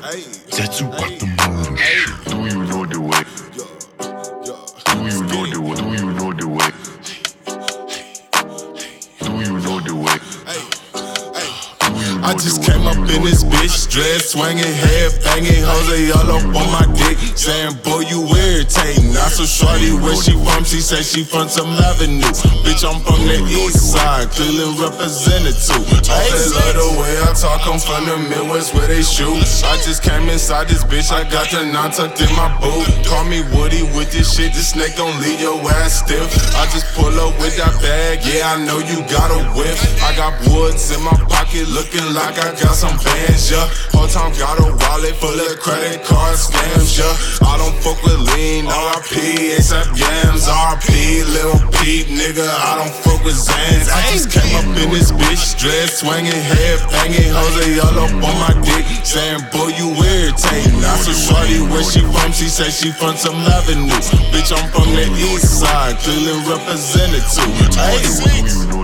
The murder shit. Do you know the way? Do you know the way? Do you know the way? Do you know the way? I just came up in this bitch, dress swinging, head banging, Jose all up on my dick, saying, boy, you irritating. Not so shorty, where she from? She say she from some avenue. Bitch, I'm from the east side, Cleveland representative. I just love the way I talk, from the Midwest where they shoot. I just came inside this bitch, I got the nine tucked in my boot. Call me Woody with this shit, this snake gon' leave your ass stiff. I just pull up with that bag, yeah, I know you got a whip. I got woods in my pocket, looking like I got some bands, yeah. Whole time got a wallet full of credit card scams, yeah. Lean, RP, ASAP Yams, RP, Lil Peep, nigga. I don't fuck with Xans. I just came up in this bitch, dress swinging, head banging, Jose all up on my dick, saying, boy, you irritating. I so shorty, where she from? She say she from some avenue. Bitch, I'm from the east side, Cleveland representative. Hey. Do you know